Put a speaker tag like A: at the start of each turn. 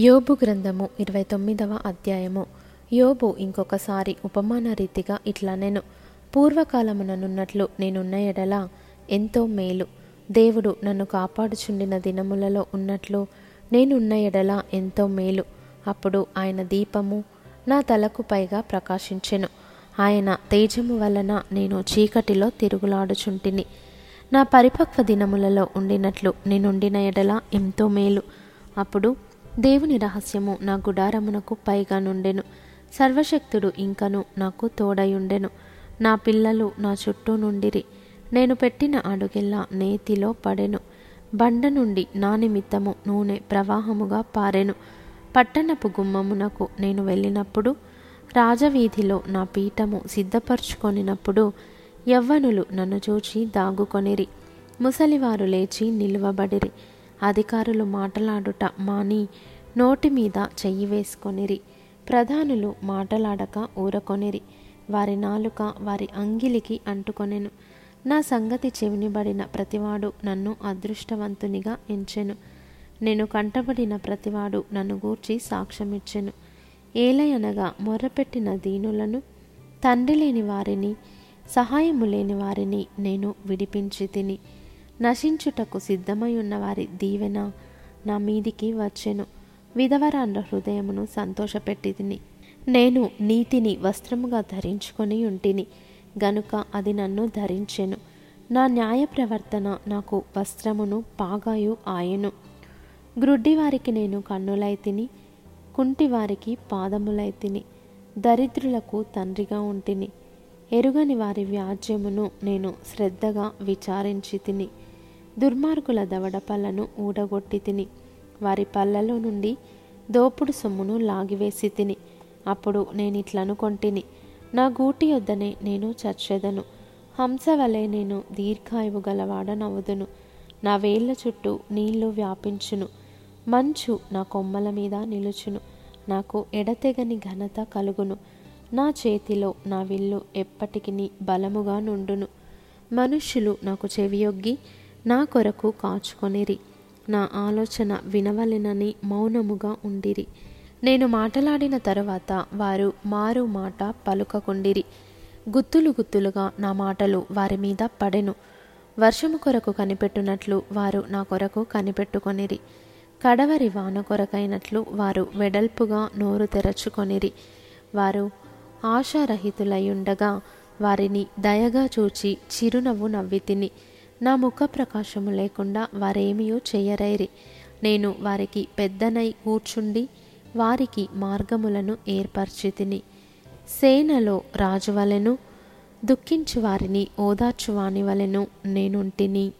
A: యోబు గ్రంథము ఇరవై తొమ్మిదవ అధ్యాయము. యోబు ఇంకొకసారి ఉపమాన రీతిగా ఇట్లా నేను పూర్వకాలముననున్నట్లు నేనున్న ఎడల ఎంతో మేలు. దేవుడు నన్ను కాపాడుచుండిన దినములలో ఉన్నట్లు నేనున్న ఎడల ఎంతో మేలు. అప్పుడు ఆయన దీపము నా తలకు పైగా ప్రకాశించెను. ఆయన తేజము వలన నేను చీకటిలో తిరుగులాడుచుంటిని. నా పరిపక్వ దినములలో ఉండినట్లు నేనుండిన ఎడల ఎంతో మేలు. అప్పుడు దేవుని రహస్యము నా గుడారమునకు పైగా నుండెను. సర్వశక్తుడు ఇంకను నాకు తోడయుండెను. నా పిల్లలు నా చుట్టూ నుండిరి. నేను పెట్టిన అడుగెల్లా నేతిలో పడెను. బండ నుండి నా నిమిత్తము నూనె ప్రవాహముగా పారెను. పట్టణపు గుమ్మమునకు నేను వెళ్ళినప్పుడు రాజవీధిలో నా పీఠము సిద్ధపరచుకొనినప్పుడు యవ్వనులు నన్ను చూచి దాగుకొనిరి. ముసలివారు లేచి నిలువబడిరి. అధికారులు మాటలాడుట మాని నోటి మీద చెయ్యి వేసుకొనిరి. ప్రధానులు మాటలాడక ఊరకొనిరి. వారి నాలుక వారి అంగిలికి అంటుకొనెను. నా సంగతి చెవినిబడిన ప్రతివాడు నన్ను అదృష్టవంతునిగా ఎంచెను. నేను కంటబడిన ప్రతివాడు నన్ను గూర్చి సాక్ష్యమిచ్చెను. ఏలయనగా మొర్రపెట్టిన దీనులను తండ్రి లేని వారిని సహాయము లేని వారిని నేను విడిపించి తిని నశించుటకు సిద్ధమై ఉన్న వారి దీవెన నా మీదికి వచ్చెను. విధవరాండ్ర హృదయమును సంతోషపెట్టిదిని నేను నీతిని వస్త్రముగా ధరించుకొని ఉంటిని. గనుక అది నన్ను ధరించెను. నా న్యాయ ప్రవర్తన నాకు వస్త్రమును పాగాయు ఆయను. గ్రుడ్డివారికి నేను కన్నులై తిని కుంటివారికి పాదములై తిని దరిద్రులకు తండ్రిగా ఉంటిని. ఎరుగని వారి వ్యాజ్యమును నేను శ్రద్ధగా విచారించి తిని. దుర్మార్గుల దవడపల్లను ఊడగొట్టి తిని వారి పళ్ళలో నుండి దోపుడు సొమ్మును లాగివేసి తిని అప్పుడు నేను ఇట్లనుకొంటిని నా గూటి వద్దనే నేను చచ్చెదను. హంస వలె నేను దీర్ఘాయువు గలవాడనవుదును నా వేళ్ళ చుట్టూ నీళ్ళు వ్యాపించును. మంచు నా కొమ్మల మీద నిలుచును. నాకు ఎడతెగని ఘనత కలుగును. నా చేతిలో నా విల్లు ఎప్పటికి బలముగా నుండును. మనుష్యులు నాకు చెవియొగ్గి నా కొరకు కాచుకొనిరి. నా ఆలోచన వినవలెనని మౌనముగా ఉండిరి. నేను మాటలాడిన తర్వాత వారు మారు మాట పలుకకుండిరి. గుత్తులు గుత్తులుగా నా మాటలు వారి మీద పడెను. వర్షము కొరకు కనిపెట్టునట్లు వారు నా కొరకు కనిపెట్టుకొనిరి. కడవరి వాన కొరకైనట్లు వారు వెడల్పుగా నోరు తెరచుకొనిరి. వారు ఆశారహితులయ్యుండగా వారిని దయగా చూచి చిరునవ్వు నవ్వి తిని నా ముఖ ప్రకాశము లేకుండా వారేమియో చెయ్యరైరి నేను వారికి పెద్దనై కూర్చుండి వారికి మార్గములను ఏర్పరిచితిని. సేనలో రాజువలెను దుఃఖించు వారిని ఓదార్చువాని వలెను నేనుంటిని.